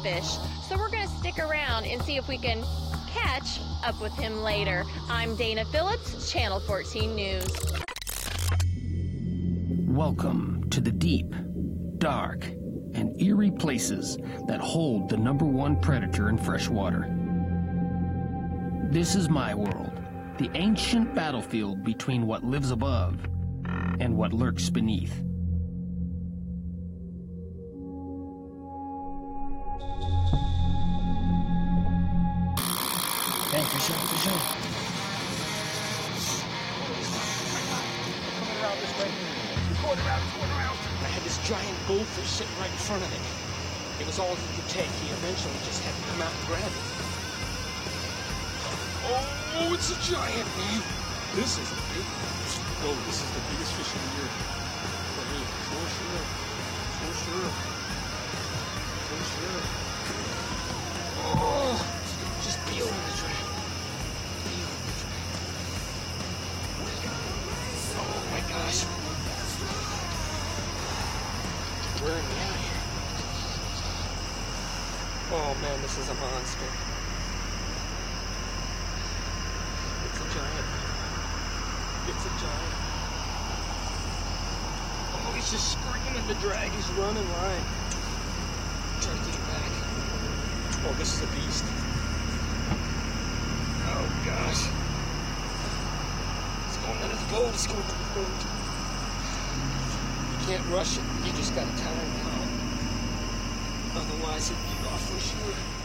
catfish. So we're going to stick around and see if we can catch up with him later. I'm Dana Phillips, Channel 14 News. Welcome to the deep, dark, and eerie places that hold the number one predator in freshwater. This is my world, the ancient battlefield between what lives above and what lurks beneath. Coming around this way. Going around, going around. I had this giant goldfish sitting right in front of me. It was all he could take. He eventually just had to come out and grab it. Oh, it's a giant, man. This is a big one. Oh, this is the biggest fish of the year. Oh man, this is a monster. It's a giant. It's a giant. Oh, he's just screaming the drag. He's running line. Try to get him back. Oh, this is a beast. Oh gosh. It's going under the boat. It's going under the boat. You can't rush it. You just gotta time it down. Otherwise, off for sure.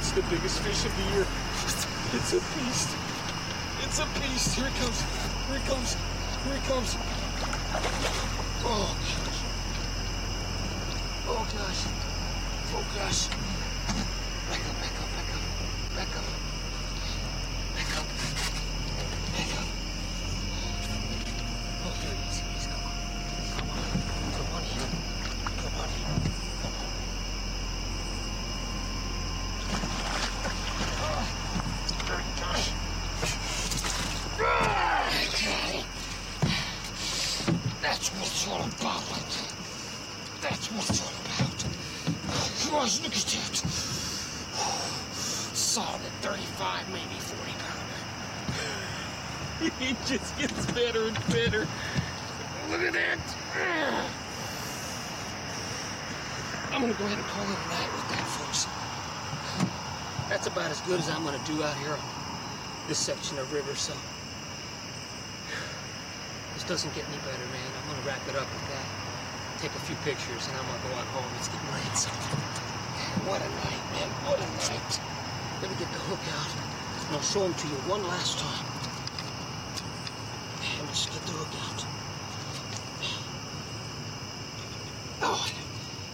It's the biggest fish of the year. It's a beast. It's a beast. Here it comes. Here it comes. Here it comes. Oh gosh. Oh gosh. Oh gosh. Back up, back up, back up. Back up. Back up. Back up. Oh, here he is. Here he is. Come on. Come on. Come on in. Come on in. Come on. Oh, gosh. Ah, God. gosh, look at that. Solid 35, maybe 40 pounder. It just gets better and better. Look at that. I'm gonna go ahead and call it a night with that, folks. That's about as good as I'm gonna do out here on this section of river, so. This doesn't get any better, man. I'm gonna wrap it up with that. Take a few pictures and I'm gonna go on home. It's getting late, so. What a night, man. What a night. Let me get the hook out and I'll show them to you one last time. Let me just get the hook out. Oh,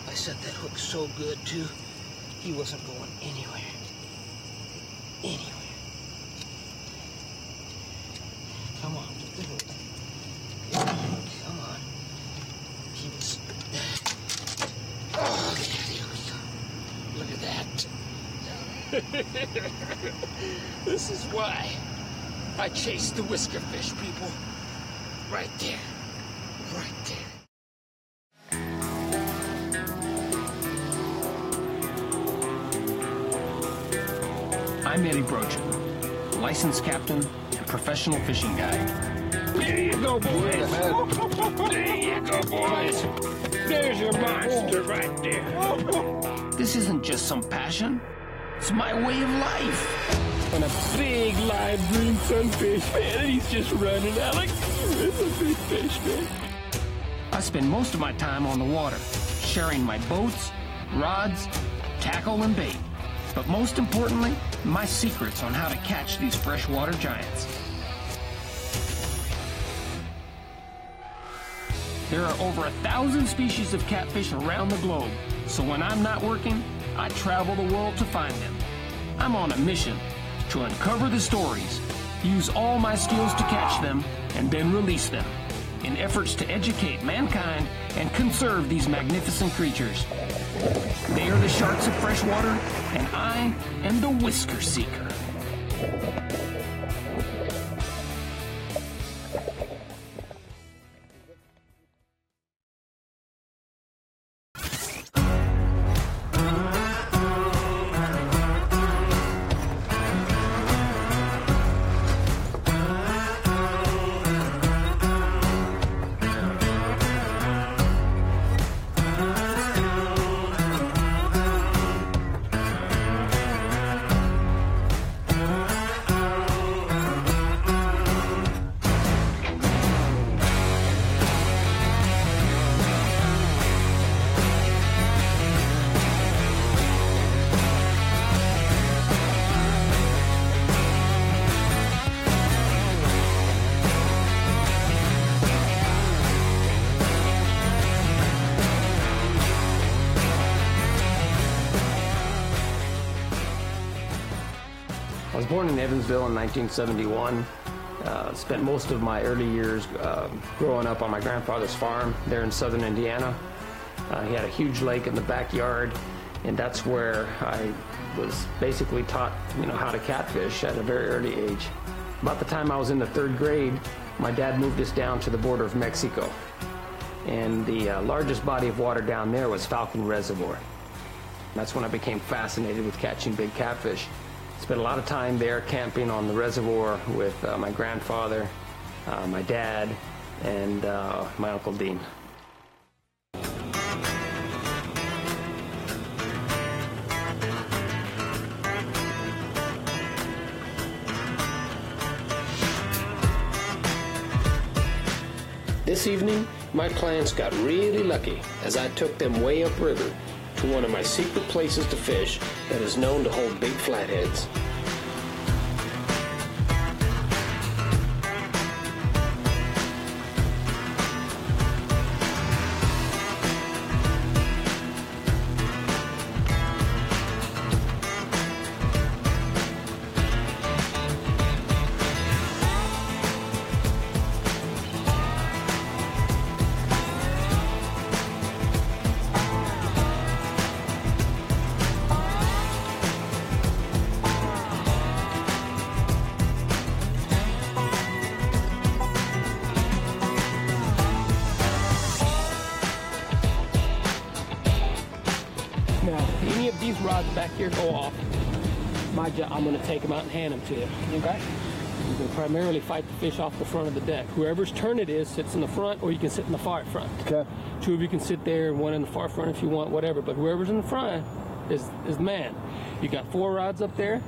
I set that hook so good, too. He wasn't going anywhere. Anywhere. Come on, get the hook. Come on. He was. Oh. Look at that. this is why I chase the whisker fish, people. Right there. Right there. I'm Eddie Brochin, licensed captain and professional fishing guide. There you go, boys. There you go, boys. There's your monster right there. This isn't just some passion, it's my way of life. And a big live green sunfish, man. And he's just running out like it's a big fish, man. I spend most of my time on the water, sharing my boats, rods, tackle, and bait. But most importantly, my secrets on how to catch these freshwater giants. There are over a thousand species of catfish around the globe, so when I'm not working, I travel the world to find them. I'm on a mission to uncover the stories, use all my skills to catch them, and then release them in efforts to educate mankind and conserve these magnificent creatures. They are the sharks of freshwater, and I am the whisker seeker. Was born in Evansville in 1971. Uh, spent most of my early years uh, growing up on my grandfather's farm there in southern Indiana. Uh, he had a huge lake in the backyard, and that's where I was basically taught, you know, how to catfish at a very early age. About the time I was in the third grade, my dad moved us down to the border of Mexico, and the uh, largest body of water down there was Falcon Reservoir. That's when I became fascinated with catching big catfish. Spent a lot of time there camping on the reservoir with uh, my grandfather, uh, my dad, and uh, my Uncle Dean. This evening, my plants got really lucky as I took them way upriver one of my secret places to fish that is known to hold big flatheads. These rods back here go off, my job, I'm going to take them out and hand them to you. Okay? You can primarily fight the fish off the front of the deck. Whoever's turn it is sits in the front, or you can sit in the far front. Okay. Two of you can sit there, and one in the far front if you want, whatever. But whoever's in the front is is the man. You got four rods up there,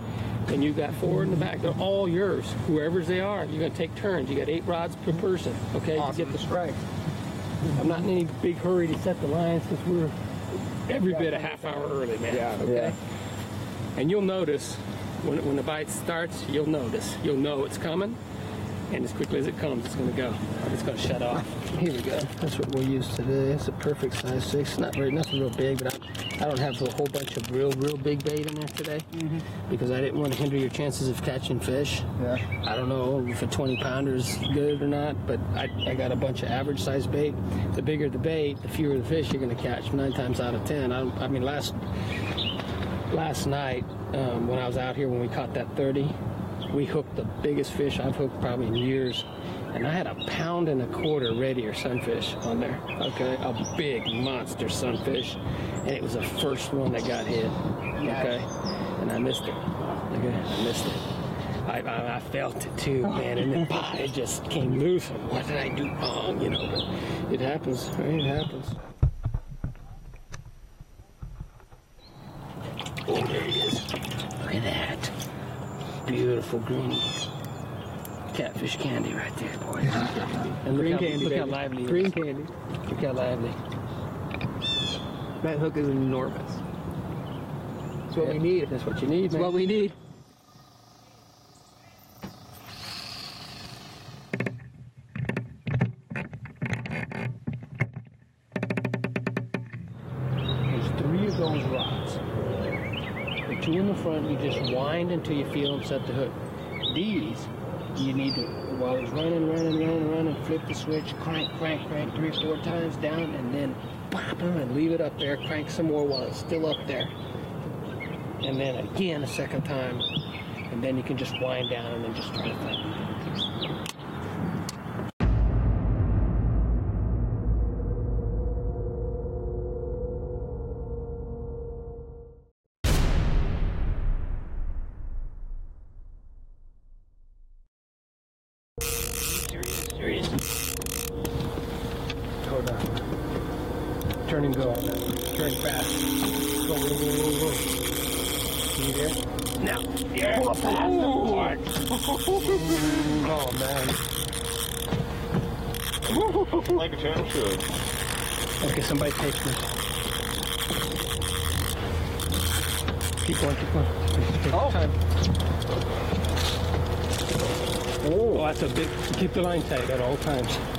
and you got four in the back. They're all yours. Whoever's they are, you're gonna take turns. You got eight rods per person. Okay, to get the strike. I'm not in any big hurry to set the lines because we're every bit a half hour early, man. Yeah, Okay. yeah. And you'll notice when, when the bite starts, you'll notice. You'll know it's coming. And as quickly as it comes, it's going to go. It's going to shut off. Here we go. That's what we'll use today. It's a perfect size six. Not very, nothing real big, but I, I don't have a whole bunch of real, real big bait in there today because I didn't want to hinder your chances of catching fish. Yeah. I don't know if a 20 pounder is good or not, but I, I got a bunch of average size bait. The bigger the bait, the fewer the fish you're going to catch. Nine times out of ten. I, I mean, last last night um, when I was out here when we caught that 30, we hooked the biggest fish I've hooked probably in years. And I had a pound and a quarter red ear sunfish on there. Okay, a big monster sunfish, and it was the first one that got hit. Okay, and I missed it. Okay, I missed it. I, I, I felt it too, oh. man, and then pah, it just came loose. What did I do wrong? You know, but it happens. Right? It happens. Oh, there he is. Look at that. Beautiful green catfish candy right there, boys. And look Green how, candy, look how lively Green candy. Look how lively. That hook is enormous. It's what we need. That's what you need, It's man. what we need. There's three of those rods. Two in the front, you just wind until you feel them set the hook. These, you need to, while it's running, running, running, running, flip the switch, crank, crank, crank three, four times down, and then pop them and leave it up there. Crank some more while it's still up there. And then again a second time, and then you can just wind down and then just try to find Hold on. Turn and go. Turn fast. Go, go, go, go, go. You there? Now. Yeah. Pull up. Oh, man. Like a town should. Okay, somebody take me. Keep going, keep going. Take oh. time. Oh, that's a big. Keep the line tight at all times.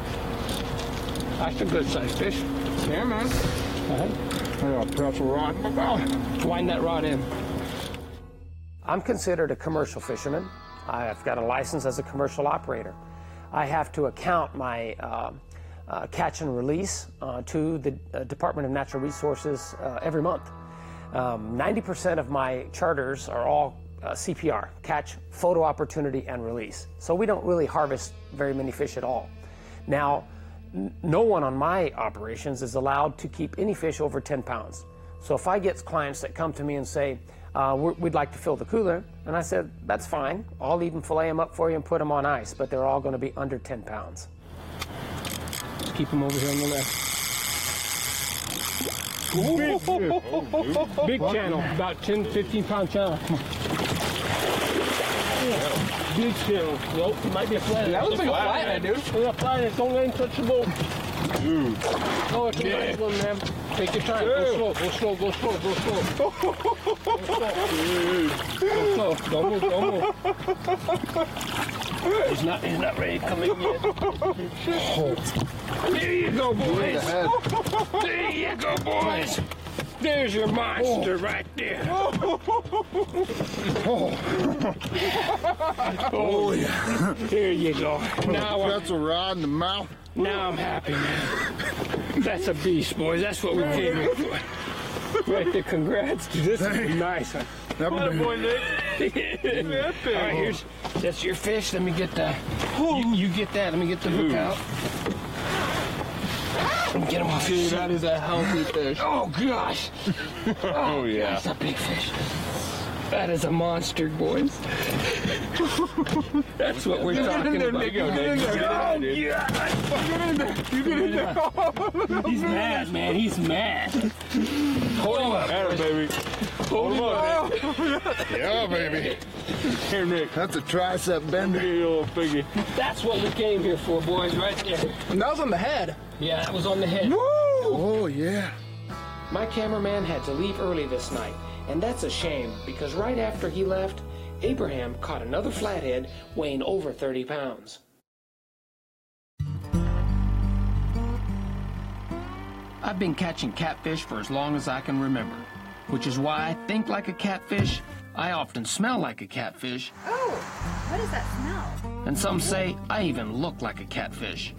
That's a good sized fish. Yeah, man. Uh-huh. I got a pretzel rod. Wind that rod in. I'm considered a commercial fisherman. I've got a license as a commercial operator. I have to account my uh, uh, catch and release uh, to the uh, Department of Natural Resources uh, every month. Um, 90% of my charters are all uh, CPR, catch, photo opportunity, and release. So we don't really harvest very many fish at all. Now, no one on my operations is allowed to keep any fish over 10 pounds. So if I get clients that come to me and say, uh, we're- we'd like to fill the cooler, and I said, that's fine. I'll even fillet them up for you and put them on ice, but they're all going to be under 10 pounds. Just keep them over here on the left. Big channel, about 10, 15 pound channel. Big channel. Nope, it might be a flathead. That looks like a flathead, dude. It's a flathead. Don't let him touch the boat. Oh, it's a nice one, man. Take your time. Go slow, go slow, go slow, go slow. Go slow. Go slow. Don't move, don't move. He's not, he's not ready to come in yet. There you go, boys. There you go, boys. There's your monster oh. right there. Oh. oh, oh, yeah. There you go. Now, I'm, Pretzel rod in the mouth. now I'm happy, man. That's a beast, boys. That's what we came here for. Right there, congrats. This is nice. That would be- All right, here's that's your fish. Let me get the. You, you get that. Let me get the hook out. Get him off. Dude, that is a healthy fish. Oh gosh. Oh, yeah. That's a big fish. That is a monster, boys. That's what we're talking about. Get in there, nigga! Get in there, dude! Yeah! Fuck it in there! You get in there! He's mad, man. He's mad. Hold up. Atta, baby. Hold him up. Yeah, baby. Here, Nick. That's a tricep bender. You little piggy. That's what we came here for, boys, right there. And that was on the head. Yeah, that was on the head. Woo! Oh, yeah. My cameraman had to leave early this night, and that's a shame because right after he left, Abraham caught another flathead weighing over 30 pounds. I've been catching catfish for as long as I can remember, which is why I think like a catfish, I often smell like a catfish, Oh, what does that smell? and some say I even look like a catfish.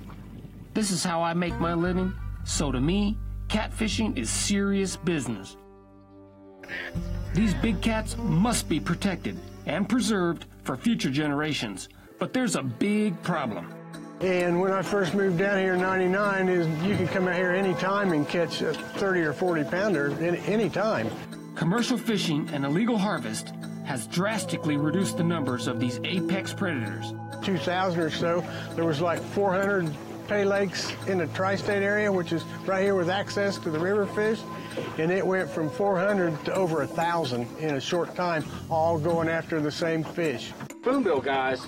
This is how I make my living, so to me, catfishing is serious business. These big cats must be protected and preserved for future generations, but there's a big problem. And when I first moved down here in 99, is you can come out here anytime and catch a 30 or 40 pounder any, anytime. Commercial fishing and illegal harvest has drastically reduced the numbers of these apex predators. 2000 or so, there was like 400 pay lakes in the tri-state area, which is right here with access to the river fish. And it went from 400 to over a 1,000 in a short time, all going after the same fish. Spoonbill guys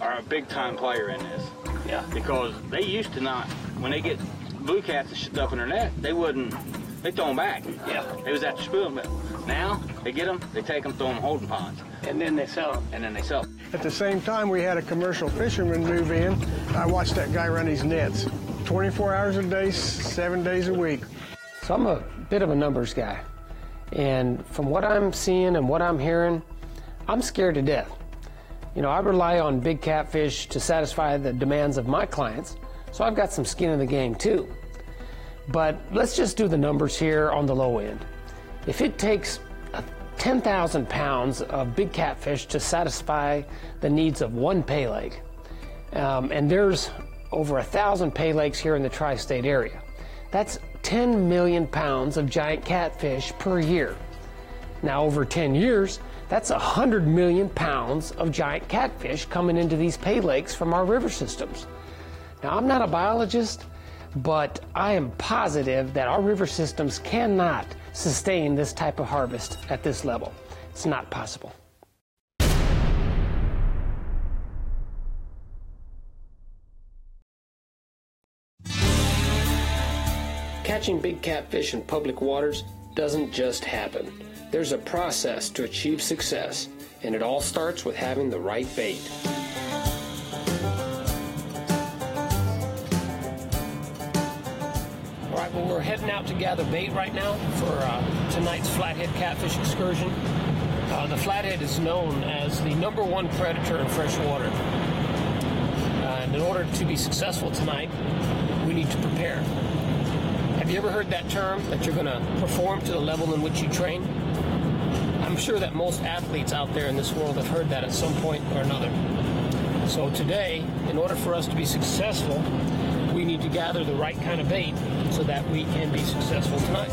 are a big time player in this. Yeah. Because they used to not, when they get blue cats and stuff in their net, they wouldn't, they throw them back. Yeah. They was after spoonbill. Now, they get them, they take them, throw them in holding ponds, And then they sell them. and then they sell 'em. At the same time, we had a commercial fisherman move in. I watched that guy run his nets 24 hours a day, seven days a week. So I'm a bit of a numbers guy. And from what I'm seeing and what I'm hearing, I'm scared to death. You know, I rely on big catfish to satisfy the demands of my clients, so I've got some skin in the game too. But let's just do the numbers here on the low end. If it takes uh, 10,000 pounds of big catfish to satisfy the needs of one pay lake, um, and there's over a thousand pay lakes here in the tri state area, that's 10 million pounds of giant catfish per year. Now, over 10 years, that's 100 million pounds of giant catfish coming into these pay lakes from our river systems. Now, I'm not a biologist, but I am positive that our river systems cannot sustain this type of harvest at this level. It's not possible. Catching big catfish in public waters doesn't just happen. There's a process to achieve success, and it all starts with having the right bait. All right, well, we're heading out to gather bait right now for uh, tonight's flathead catfish excursion. Uh, the flathead is known as the number one predator in fresh water. Uh, and in order to be successful tonight, we need to prepare. Have you ever heard that term that you're going to perform to the level in which you train? I'm sure that most athletes out there in this world have heard that at some point or another. So today, in order for us to be successful, we need to gather the right kind of bait so that we can be successful tonight.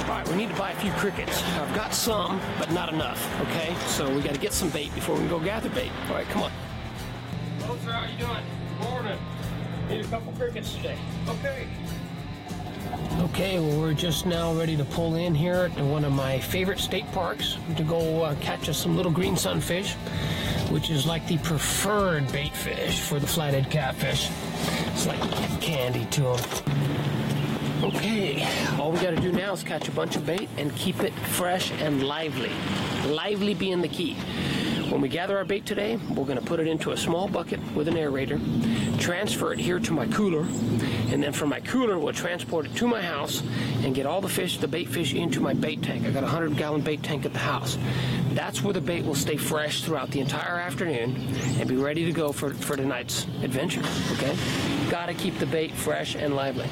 All right, we need to buy a few crickets. I've got some, but not enough, okay? So we got to get some bait before we can go gather bait. All right, come on. Hello, sir. How you doing? Good morning. Need a couple crickets today. Okay. Okay, well, we're just now ready to pull in here at one of my favorite state parks to go uh, catch us some little green sunfish, which is like the preferred bait fish for the flathead catfish. It's like candy to them. Okay, all we got to do now is catch a bunch of bait and keep it fresh and lively. Lively being the key. When we gather our bait today, we're going to put it into a small bucket with an aerator, transfer it here to my cooler, and then from my cooler, we'll transport it to my house and get all the fish, the bait fish, into my bait tank. I got a 100 gallon bait tank at the house. That's where the bait will stay fresh throughout the entire afternoon and be ready to go for, for tonight's adventure. Okay? Got to keep the bait fresh and lively.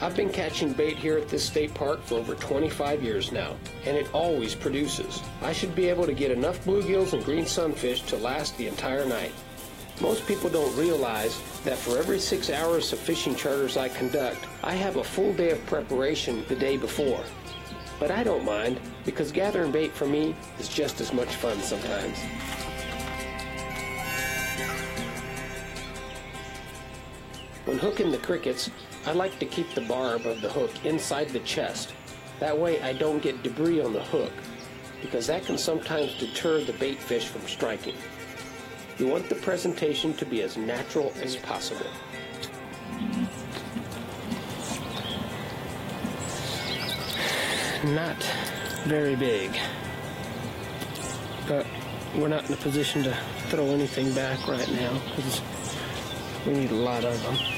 I've been catching bait here at this state park for over 25 years now, and it always produces. I should be able to get enough bluegills and green sunfish to last the entire night. Most people don't realize that for every six hours of fishing charters I conduct, I have a full day of preparation the day before. But I don't mind, because gathering bait for me is just as much fun sometimes. When hooking the crickets, I like to keep the barb of the hook inside the chest. That way I don't get debris on the hook, because that can sometimes deter the bait fish from striking. You want the presentation to be as natural as possible. Not very big. But we're not in a position to throw anything back right now because we need a lot of them.